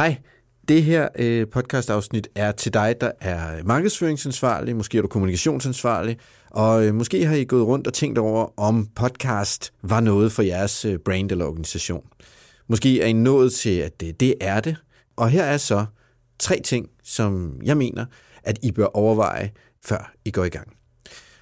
Hej, det her øh, podcastafsnit er til dig, der er markedsføringsansvarlig, måske er du kommunikationsansvarlig, og øh, måske har I gået rundt og tænkt over, om podcast var noget for jeres øh, brand eller organisation. Måske er I nået til, at det, det er det, og her er så tre ting, som jeg mener, at I bør overveje, før I går i gang.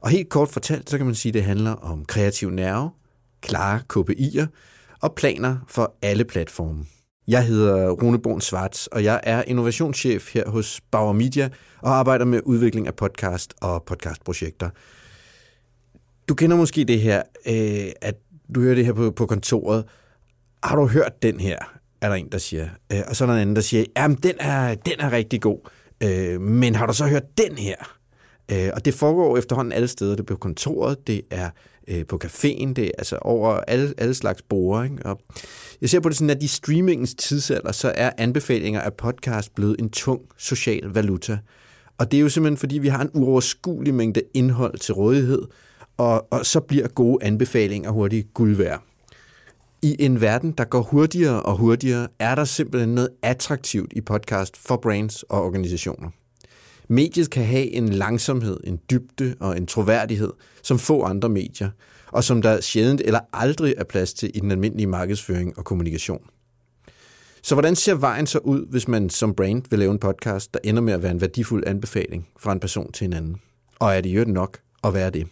Og helt kort fortalt, så kan man sige, at det handler om kreativ nerve, klare KPI'er og planer for alle platforme. Jeg hedder Rune Born Svarts, og jeg er innovationschef her hos Bauer Media og arbejder med udvikling af podcast og podcastprojekter. Du kender måske det her, øh, at du hører det her på, på kontoret. Har du hørt den her? Er der en, der siger. Øh, og så er der en anden, der siger, jamen den er, den er rigtig god. Øh, men har du så hørt den her? Øh, og det foregår efterhånden alle steder. Det er på kontoret, det er øh, på caféen, det er altså over alle, alle slags borde. Ikke? Og jeg ser på det sådan, at i streamingens tidsalder, så er anbefalinger af podcast blevet en tung social valuta. Og det er jo simpelthen, fordi vi har en uoverskuelig mængde indhold til rådighed, og, og så bliver gode anbefalinger hurtigt guld værd. I en verden, der går hurtigere og hurtigere, er der simpelthen noget attraktivt i podcast for brands og organisationer. Mediet kan have en langsomhed, en dybde og en troværdighed, som få andre medier, og som der sjældent eller aldrig er plads til i den almindelige markedsføring og kommunikation. Så hvordan ser vejen så ud, hvis man som brand vil lave en podcast, der ender med at være en værdifuld anbefaling fra en person til en anden? Og er det jo nok at være det?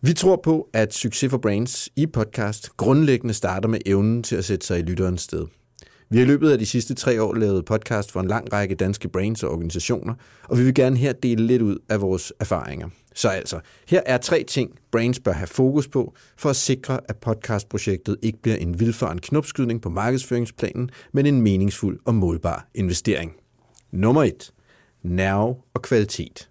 Vi tror på, at succes for brands i podcast grundlæggende starter med evnen til at sætte sig i lytterens sted. Vi har i løbet af de sidste tre år lavet podcast for en lang række danske brands og organisationer, og vi vil gerne her dele lidt ud af vores erfaringer. Så altså, her er tre ting, brands bør have fokus på, for at sikre, at podcastprojektet ikke bliver en vildfaren knopskydning på markedsføringsplanen, men en meningsfuld og målbar investering. Nummer et. Nerve og kvalitet.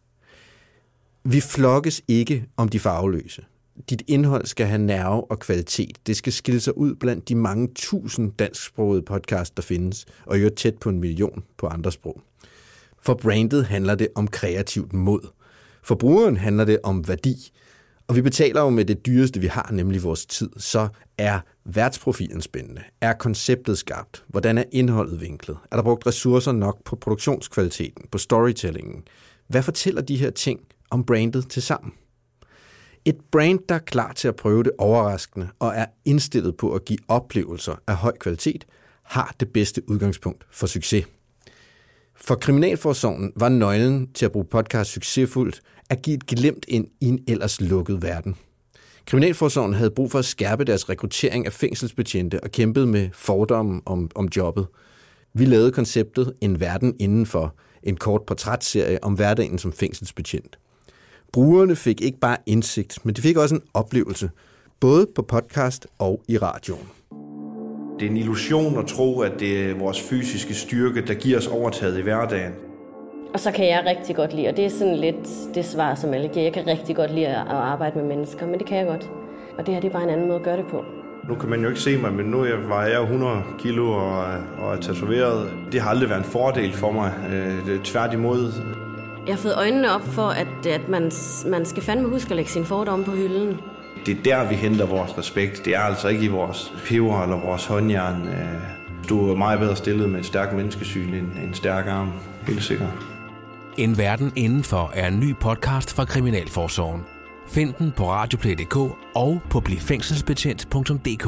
Vi flokkes ikke om de farveløse. Dit indhold skal have nerve og kvalitet. Det skal skille sig ud blandt de mange tusind dansksprogede podcasts, der findes, og jo tæt på en million på andre sprog. For brandet handler det om kreativt mod. For brugeren handler det om værdi. Og vi betaler jo med det dyreste, vi har, nemlig vores tid. Så er værtsprofilen spændende? Er konceptet skarpt? Hvordan er indholdet vinklet? Er der brugt ressourcer nok på produktionskvaliteten, på storytellingen? Hvad fortæller de her ting om brandet til sammen? Et brand, der er klar til at prøve det overraskende og er indstillet på at give oplevelser af høj kvalitet, har det bedste udgangspunkt for succes. For Kriminalforsorgen var nøglen til at bruge podcast succesfuldt at give et glemt ind i en ellers lukket verden. Kriminalforsorgen havde brug for at skærpe deres rekruttering af fængselsbetjente og kæmpede med fordomme om, om jobbet. Vi lavede konceptet En verden indenfor, en kort portrætserie om hverdagen som fængselsbetjent. Brugerne fik ikke bare indsigt, men de fik også en oplevelse, både på podcast og i radioen. Det er en illusion at tro, at det er vores fysiske styrke, der giver os overtaget i hverdagen. Og så kan jeg rigtig godt lide, og det er sådan lidt det svar, som alle giver. Jeg kan rigtig godt lide at arbejde med mennesker, men det kan jeg godt. Og det her det er bare en anden måde at gøre det på. Nu kan man jo ikke se mig, men nu vejer jeg 100 kilo og, og er tatoveret. Det har aldrig været en fordel for mig. Øh, det er tværtimod. Jeg har fået øjnene op for, at, at man, man skal fandme huske at lægge sin fordomme på hylden. Det er der, vi henter vores respekt. Det er altså ikke i vores peber eller vores håndjern. Øh, du er meget bedre stillet med et stærkt menneskesyn end en stærk arm. Helt sikkert. En verden indenfor er en ny podcast fra Kriminalforsorgen. Find den på radioplay.dk og på blivfængselsbetjent.dk.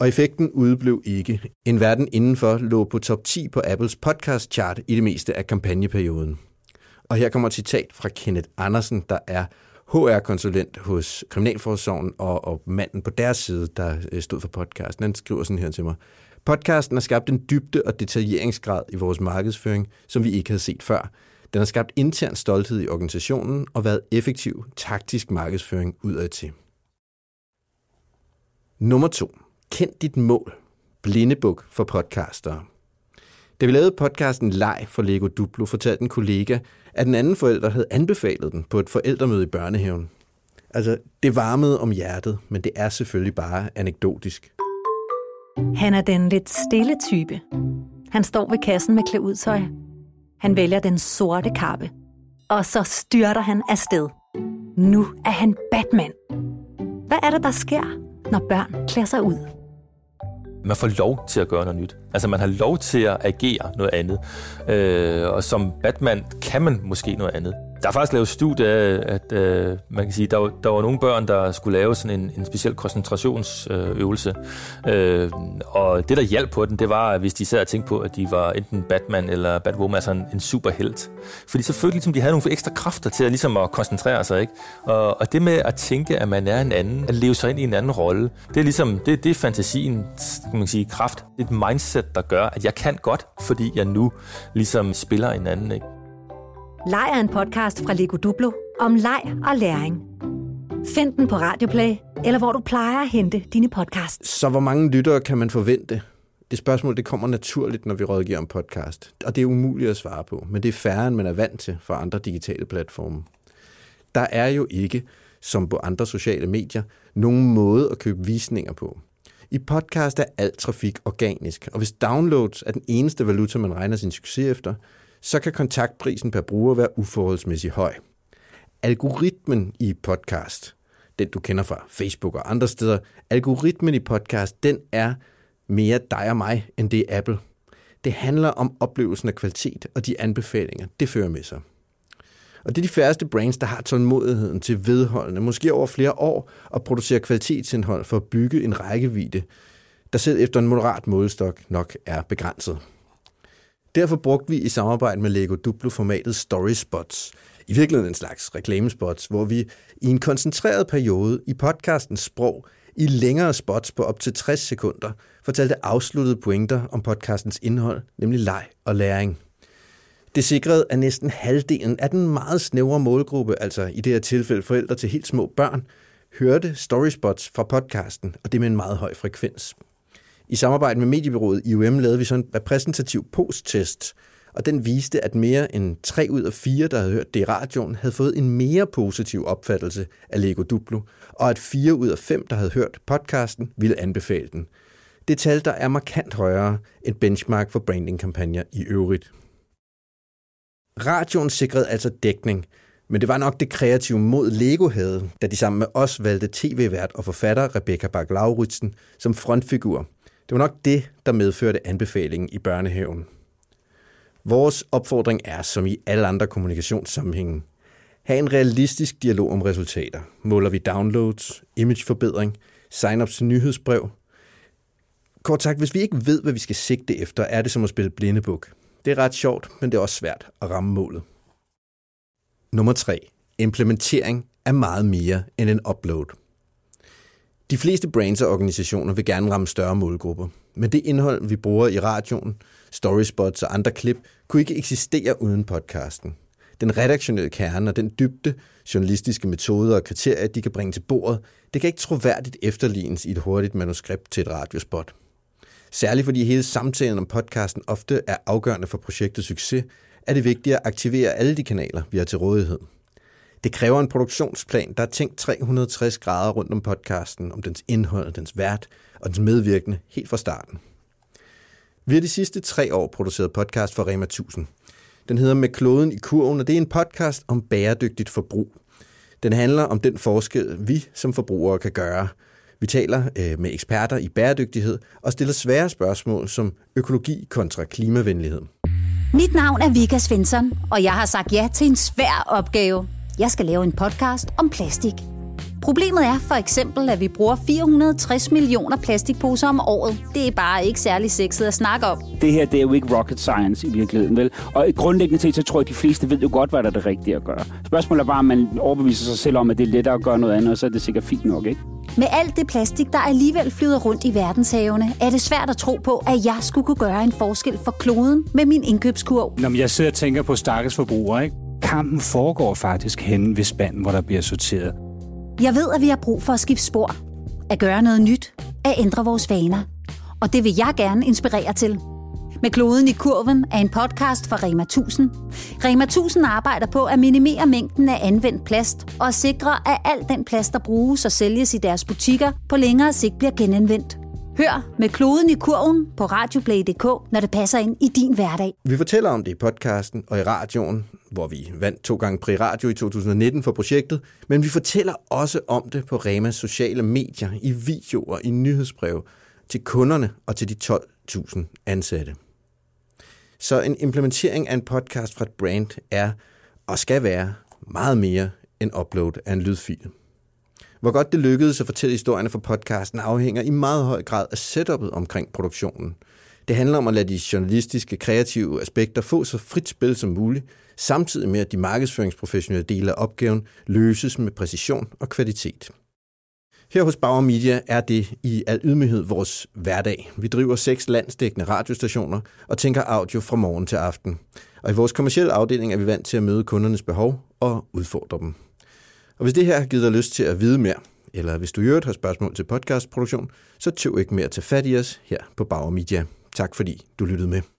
Og effekten udeblev ikke. En verden indenfor lå på top 10 på Apples podcast chart i det meste af kampagneperioden. Og her kommer et citat fra Kenneth Andersen, der er HR-konsulent hos Kriminalforsorgen og, og manden på deres side, der øh, stod for podcasten. Han skriver sådan her til mig. Podcasten har skabt en dybde og detaljeringsgrad i vores markedsføring, som vi ikke havde set før. Den har skabt intern stolthed i organisationen og været effektiv taktisk markedsføring udad til. Nummer 2. Kend dit mål. Blindebuk for podcastere. Da vi lavede podcasten Leg for Lego Duplo, fortalte en kollega, at den anden forælder havde anbefalet den på et forældremøde i børnehaven. Altså, det varmede om hjertet, men det er selvfølgelig bare anekdotisk. Han er den lidt stille type. Han står ved kassen med klæudtøj. Han vælger den sorte kappe. Og så styrter han afsted. Nu er han Batman. Hvad er det, der sker, når børn klæder sig ud? Man får lov til at gøre noget nyt. Altså man har lov til at agere noget andet. Øh, og som Batman kan man måske noget andet. Der er faktisk lavet studie af, at øh, man kan sige, der var, der var nogle børn, der skulle lave sådan en, en speciel koncentrationsøvelse. Øh, og det, der hjalp på den, det var, hvis de sad og tænkte på, at de var enten Batman eller Batwoman, altså en, en superhelt. Fordi så følte ligesom, de havde nogle ekstra kræfter til at, ligesom at koncentrere sig. Ikke? Og, og det med at tænke, at man er en anden, at leve sig ind i en anden rolle, det er ligesom, det, det er fantasien, kan man sige, kraft. Det er et mindset, der gør, at jeg kan godt, fordi jeg nu ligesom spiller en anden. Ikke? Leg er en podcast fra Lego Duplo om leg og læring. Find den på Radioplay, eller hvor du plejer at hente dine podcasts. Så hvor mange lyttere kan man forvente? Det spørgsmål det kommer naturligt, når vi rådgiver om podcast. Og det er umuligt at svare på, men det er færre, end man er vant til fra andre digitale platforme. Der er jo ikke, som på andre sociale medier, nogen måde at købe visninger på. I podcast er al trafik organisk, og hvis downloads er den eneste valuta, man regner sin succes efter, så kan kontaktprisen per bruger være uforholdsmæssig høj. Algoritmen i podcast, den du kender fra Facebook og andre steder, algoritmen i podcast, den er mere dig og mig, end det er Apple. Det handler om oplevelsen af kvalitet og de anbefalinger, det fører med sig. Og det er de færreste brands, der har tålmodigheden til vedholdende, måske over flere år, at producere kvalitetsindhold for at bygge en rækkevidde, der selv efter en moderat målestok nok er begrænset. Derfor brugte vi i samarbejde med Lego Duplo formatet Story Spots, i virkeligheden en slags reklamespots, hvor vi i en koncentreret periode i podcastens sprog i længere spots på op til 60 sekunder fortalte afsluttede pointer om podcastens indhold, nemlig leg og læring. Det sikrede, at næsten halvdelen af den meget snævre målgruppe, altså i det her tilfælde forældre til helt små børn, hørte storyspots fra podcasten, og det med en meget høj frekvens. I samarbejde med mediebyrået IUM lavede vi så en repræsentativ posttest, og den viste, at mere end 3 ud af 4, der havde hørt det i radioen, havde fået en mere positiv opfattelse af Lego Duplo, og at 4 ud af 5, der havde hørt podcasten, ville anbefale den. Det tal, der er markant højere end benchmark for brandingkampagner i øvrigt. Radioen sikrede altså dækning, men det var nok det kreative mod Lego havde, da de sammen med os valgte tv-vært og forfatter Rebecca bak som frontfigur. Det var nok det, der medførte anbefalingen i børnehaven. Vores opfordring er, som i alle andre kommunikationssammenhænge, have en realistisk dialog om resultater. Måler vi downloads, imageforbedring, sign-ups til nyhedsbrev. Kort sagt, hvis vi ikke ved, hvad vi skal sigte efter, er det som at spille blindebuk. Det er ret sjovt, men det er også svært at ramme målet. Nummer 3. Implementering er meget mere end en upload. De fleste brands og organisationer vil gerne ramme større målgrupper, men det indhold, vi bruger i radioen, storyspots og andre klip, kunne ikke eksistere uden podcasten. Den redaktionelle kerne og den dybde, journalistiske metoder og kriterier, de kan bringe til bordet, det kan ikke troværdigt efterlignes i et hurtigt manuskript til et radiospot. Særligt fordi hele samtalen om podcasten ofte er afgørende for projektets succes, er det vigtigt at aktivere alle de kanaler, vi har til rådighed. Det kræver en produktionsplan, der er tænkt 360 grader rundt om podcasten, om dens indhold, dens vært og dens medvirkende helt fra starten. Vi har de sidste tre år produceret podcast for Rema 1000. Den hedder Med kloden i kurven, og det er en podcast om bæredygtigt forbrug. Den handler om den forskel, vi som forbrugere kan gøre. Vi taler øh, med eksperter i bæredygtighed og stiller svære spørgsmål som økologi kontra klimavenlighed. Mit navn er Vika Svensson, og jeg har sagt ja til en svær opgave. Jeg skal lave en podcast om plastik. Problemet er for eksempel, at vi bruger 460 millioner plastikposer om året. Det er bare ikke særlig sexet at snakke om. Det her det er jo ikke rocket science i virkeligheden, vel? Og grundlæggende set, så tror jeg, at de fleste ved jo godt, hvad der er det rigtige at gøre. Spørgsmålet er bare, om man overbeviser sig selv om, at det er lettere at gøre noget andet, og så er det sikkert fint nok, ikke? Med alt det plastik, der alligevel flyder rundt i verdenshavene, er det svært at tro på, at jeg skulle kunne gøre en forskel for kloden med min indkøbskurv. Når jeg sidder og tænker på stakkels forbrugere, ikke? Kampen foregår faktisk hen ved spanden, hvor der bliver sorteret. Jeg ved, at vi har brug for at skifte spor. At gøre noget nyt. At ændre vores vaner. Og det vil jeg gerne inspirere til. Med kloden i kurven er en podcast fra Rema 1000. Rema 1000 arbejder på at minimere mængden af anvendt plast og sikre, at al den plast, der bruges og sælges i deres butikker, på længere sigt bliver genanvendt. Hør med kloden i kurven på radioplay.dk, når det passer ind i din hverdag. Vi fortæller om det i podcasten og i radioen, hvor vi vandt to gange Pri Radio i 2019 for projektet, men vi fortæller også om det på Remas sociale medier, i videoer, i nyhedsbreve, til kunderne og til de 12.000 ansatte. Så en implementering af en podcast fra et brand er og skal være meget mere end upload af en lydfil. Hvor godt det lykkedes at fortælle historierne for podcasten afhænger i meget høj grad af setupet omkring produktionen. Det handler om at lade de journalistiske, kreative aspekter få så frit spil som muligt, samtidig med at de markedsføringsprofessionelle dele af opgaven løses med præcision og kvalitet. Her hos Bauer Media er det i al ydmyghed vores hverdag. Vi driver seks landsdækkende radiostationer og tænker audio fra morgen til aften. Og i vores kommercielle afdeling er vi vant til at møde kundernes behov og udfordre dem. Og hvis det her har givet dig lyst til at vide mere, eller hvis du i øvrigt har spørgsmål til podcastproduktion, så tøv ikke mere at tage fat i os her på Bauer Media. Tak fordi du lyttede med.